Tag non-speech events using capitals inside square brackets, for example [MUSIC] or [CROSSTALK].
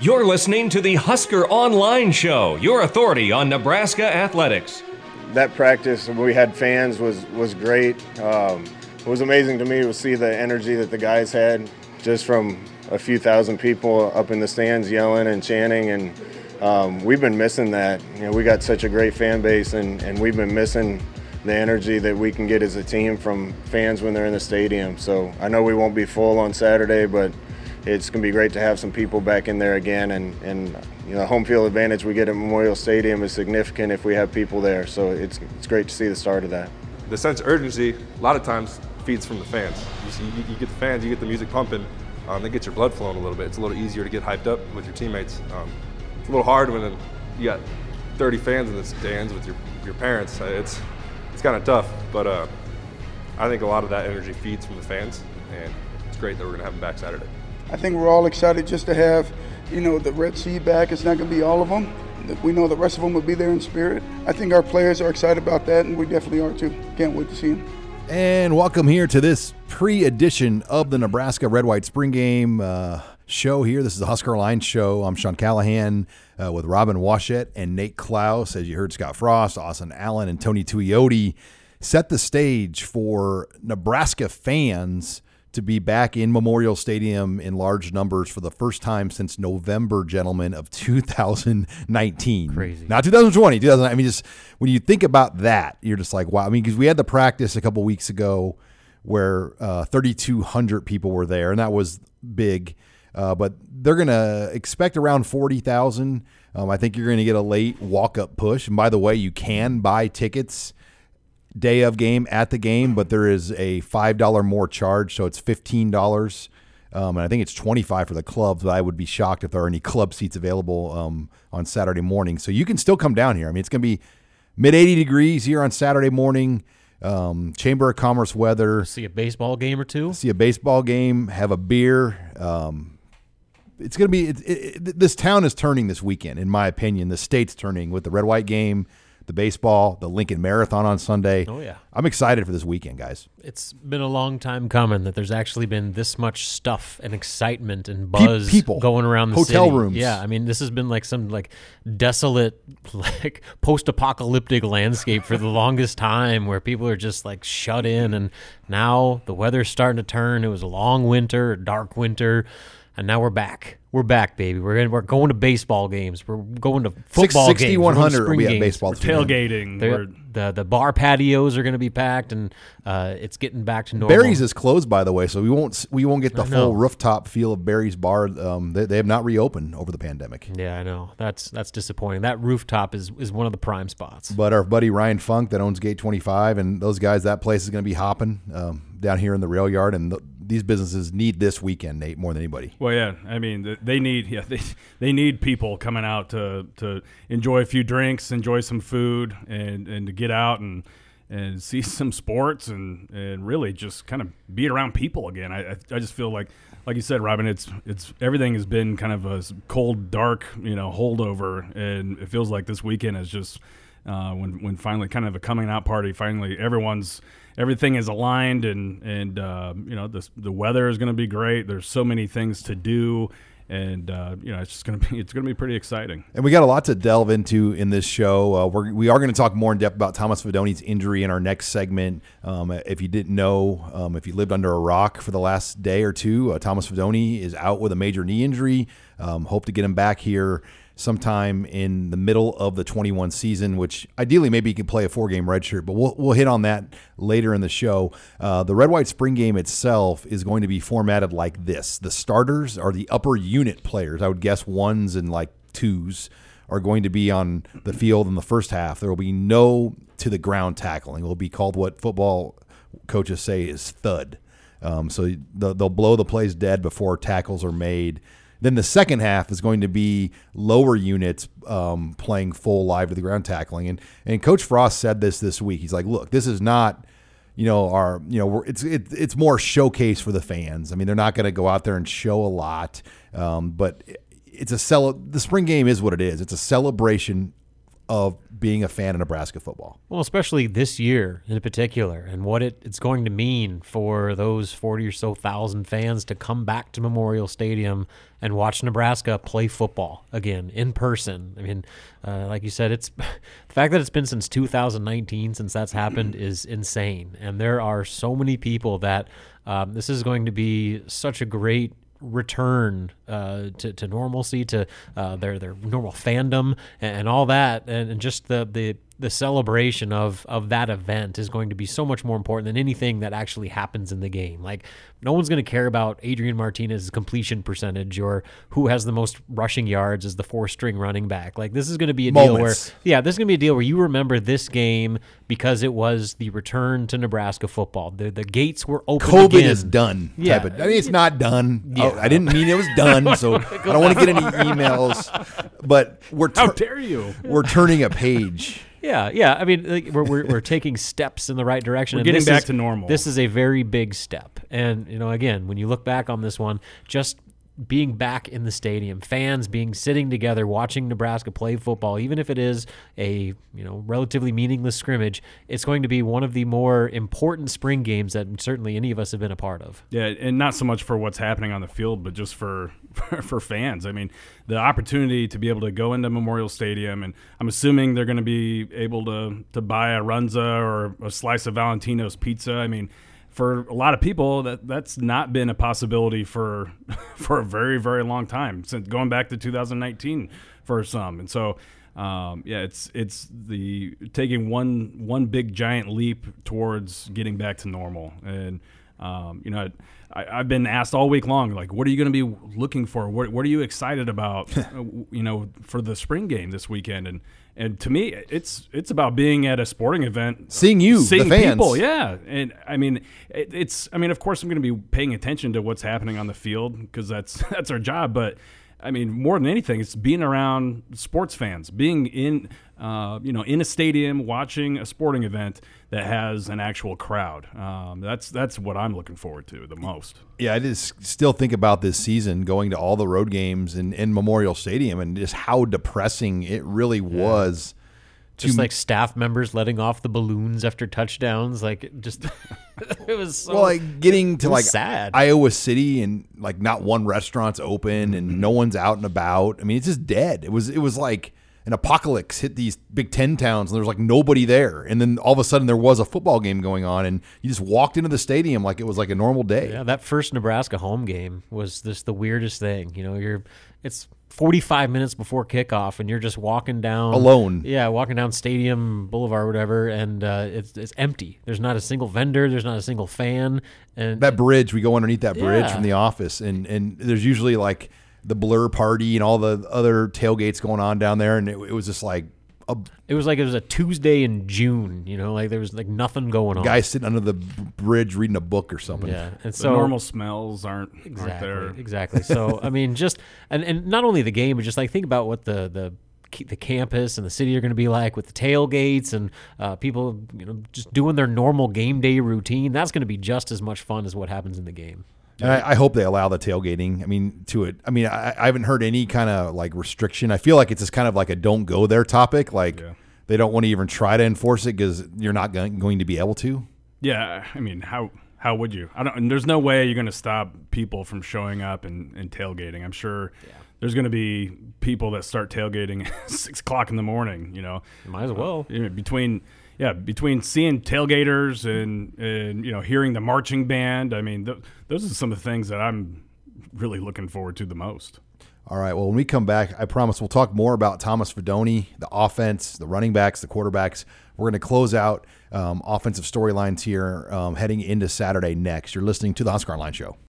You're listening to the Husker Online Show, your authority on Nebraska athletics. That practice we had fans was was great. Um, it was amazing to me to see the energy that the guys had, just from a few thousand people up in the stands yelling and chanting, and um, we've been missing that. You know, we got such a great fan base, and, and we've been missing the energy that we can get as a team from fans when they're in the stadium. So I know we won't be full on Saturday, but it's going to be great to have some people back in there again. And, and you know, the home field advantage we get at Memorial Stadium is significant if we have people there. So it's, it's great to see the start of that. The sense of urgency, a lot of times, feeds from the fans. You, see, you, you get the fans, you get the music pumping, um, they get your blood flowing a little bit. It's a little easier to get hyped up with your teammates. Um, it's a little hard when you got 30 fans in the stands with your, your parents. It's, it's kind of tough, but uh, I think a lot of that energy feeds from the fans, and it's great that we're going to have them back Saturday. I think we're all excited just to have, you know, the Red Sea back. It's not going to be all of them. We know the rest of them will be there in spirit. I think our players are excited about that, and we definitely are too. Can't wait to see them. And welcome here to this pre edition of the Nebraska Red White Spring Game uh, show here. This is the Husker Line show. I'm Sean Callahan uh, with Robin Washut and Nate Clouse. As you heard, Scott Frost, Austin Allen, and Tony Tuioti set the stage for Nebraska fans to be back in Memorial Stadium in large numbers for the first time since November, gentlemen, of [LAUGHS] 2019. Crazy. Not 2020, 2000. I mean, just when you think about that, you're just like, wow. I mean, because we had the practice a couple weeks ago where uh, 3,200 people were there, and that was big. Uh, but they're going to expect around 40,000. Um, I think you're going to get a late walk up push. And by the way, you can buy tickets day of game at the game, but there is a $5 more charge. So it's $15. Um, and I think it's 25 for the clubs, but I would be shocked if there are any club seats available um, on Saturday morning. So you can still come down here. I mean, it's going to be mid 80 degrees here on Saturday morning. Um, Chamber of Commerce weather. See a baseball game or two. See a baseball game. Have a beer. Um, it's going to be. It, it, this town is turning this weekend, in my opinion. The state's turning with the red white game, the baseball, the Lincoln Marathon on Sunday. Oh yeah, I'm excited for this weekend, guys. It's been a long time coming that there's actually been this much stuff and excitement and buzz people going around the hotel city. rooms. Yeah, I mean this has been like some like desolate, [LAUGHS] like post-apocalyptic landscape for the longest time, where people are just like shut in, and now the weather's starting to turn. It was a long winter, a dark winter. And now we're back. We're back, baby. We're in, we're going to baseball games. We're going to football 60, games. 100 We're will be spring at games. baseball. We're tailgating. The, We're, the the bar patios are going to be packed, and uh, it's getting back to normal. Barry's is closed, by the way, so we won't we won't get the full rooftop feel of Barry's bar. Um, they, they have not reopened over the pandemic. yeah, I know. That's that's disappointing. That rooftop is is one of the prime spots. But our buddy Ryan Funk that owns Gate 25 and those guys, that place is going to be hopping um, down here in the rail yard. And th- these businesses need this weekend, Nate, more than anybody. well, yeah. I mean, they need yeah they, they need people coming out to to enjoy a few drinks, enjoy some food, and and to get out and and see [LAUGHS] some sports and and really just kind of be around people again. I I, just feel like. Like you said, Robin, it's it's everything has been kind of a cold, dark, you know, holdover, and it feels like this weekend is just uh, when when finally kind of a coming out party. Finally, everyone's everything is aligned, and and uh, you know the the weather is going to be great. There's so many things to do, and uh, you know it's just going to be it's to be pretty exciting. And we got a lot to delve into in this show. Uh, we're, we are going to talk more in depth about Thomas Fidone's injury in our next segment. Um, if you didn't know, um, if you lived under a rock for the last day or two, uh, Thomas Fidone is out with a major knee injury. Um, hope to get him back here sometime in the middle of the 21 season, which ideally maybe he can play a four game red shirt, but we'll, we'll hit on that later in the show. Uh, the red white spring game itself is going to be formatted like this the starters are the upper unit players. I would guess ones and like twos are going to be on the field in the first half. There will be no to the ground tackling. It will be called what football coaches say is thud. Um, so they'll blow the plays dead before tackles are made. Then the second half is going to be lower units um, playing full live to the ground tackling. And and Coach Frost said this this week. He's like, look, this is not, you know, our, you know, it's it, it's more showcase for the fans. I mean, they're not going to go out there and show a lot, um, but it's a cel. The spring game is what it is. It's a celebration of being a fan of Nebraska football. Well, especially this year in particular, and what it, it's going to mean for those 40 or so thousand fans to come back to Memorial Stadium and watch Nebraska play football again in person. I mean, uh, like you said, it's [LAUGHS] the fact that it's been since 2019 since that's happened [CLEARS THROAT] is insane. And there are so many people that um, this is going to be such a great return uh, to, to normalcy, to uh, their their normal fandom, and, and all that, and, and just the the the celebration of of that event is going to be so much more important than anything that actually happens in the game. Like no one's going to care about Adrian Martinez's completion percentage or who has the most rushing yards as the four string running back. Like this is going to be a deal where yeah, this is going to be a deal where you remember this game because it was the return to Nebraska football. The the gates were open COVID again. is done. Yeah. Type of, I mean, it's not done. Yeah. Oh, I didn't mean it was [LAUGHS] done, so I don't want to get any emails. But we're How dare you? we're turning a page. Yeah, yeah. I mean, like, we're, we're, we're taking steps in the right direction. We're and getting back is- to normal. This is a very big step. And, you know, again, when you look back on this one, just being back in the stadium, fans being sitting together watching Nebraska play football, even if it is a, you know, relatively meaningless scrimmage, it's going to be one of the more important spring games that certainly any of us have been a part of. Yeah, and not so much for what's happening on the field, but just for [LAUGHS] for fans. I mean, the opportunity to be able to go into Memorial Stadium, and I'm assuming they're going to be able to to buy a Runza or a slice of Valentino's pizza. I mean, for a lot of people, that that's not been a possibility for [LAUGHS] for a very very long time since going back to 2019 for some, and so. Um, yeah, it's it's the taking one one big giant leap towards getting back to normal, and um, you know, I, I've been asked all week long, like, what are you going to be looking for? What, what are you excited about? [LAUGHS] uh, you know, for the spring game this weekend, and and to me, it's it's about being at a sporting event, Seeing you, the seeing people, yeah. And I mean, it, it's I mean, of course, I'm going to be paying attention to what's happening on the field because that's [LAUGHS] that's our job, but. I mean, more than anything, it's being around sports fans, being in, uh, you know, in a stadium watching a sporting event that has an actual crowd. Um, that's that's what I'm looking forward to the most. Yeah, I just still think about this season going to all the road games in, in Memorial Stadium and just how depressing it really was. Just to- like staff members letting off the balloons after touchdowns. Like, just, [LAUGHS] it was so. well, like getting to like sad. Iowa City and like not one restaurant's open and no one's out and about. I mean, it's just dead. It was it was like an apocalypse hit these Big Ten towns and there was like nobody there. And then all of a sudden there was a football game going on and you just walked into the stadium like it was like a normal day. Yeah, that first Nebraska home game was just the weirdest thing. You know, you're it's 45 minutes before kickoff, and you're just walking down Alone. Yeah, walking down Stadium Boulevard, whatever, and uh, it's it's empty. There's not a single vendor. There's not a single fan. And that bridge we go underneath that bridge Yeah. from the office and and there's usually like the blur party and all the other tailgates going on down there and it, it was just like a it was like it was a Tuesday in June. You know, like there was like nothing going on. guy sitting under the bridge reading a book or something Yeah, and The so normal smells aren't aren't exactly there. exactly. So I mean, just and and not only the game, but just like think about what the the the campus and the city are going to be like with the tailgates and uh, people, you know, just doing their normal game day routine. That's going to be just as much fun as what happens in the game. And I, I hope they allow the tailgating i mean to it i mean i, I haven't heard any kind of like restriction i feel like it's just kind of like a don't go there topic like they don't want to even try to enforce it because you're not going, going to be able to Yeah, I mean, how how would you? I don't. And there's no way you're going to stop people from showing up and, and tailgating. I'm sure there's going to be people that start tailgating [LAUGHS] at six o'clock in the morning. You know, Might as well. Uh, you know, between yeah, between seeing tailgaters and and you know hearing the marching band. I mean, th- those are some of the things that I'm really looking forward to the most. All right. Well, when we come back, I promise we'll talk more about Thomas Fidone, the offense, the running backs, the quarterbacks. We're going to close out um, offensive storylines here um, heading into Saturday next. You're listening to the Husker Online Show.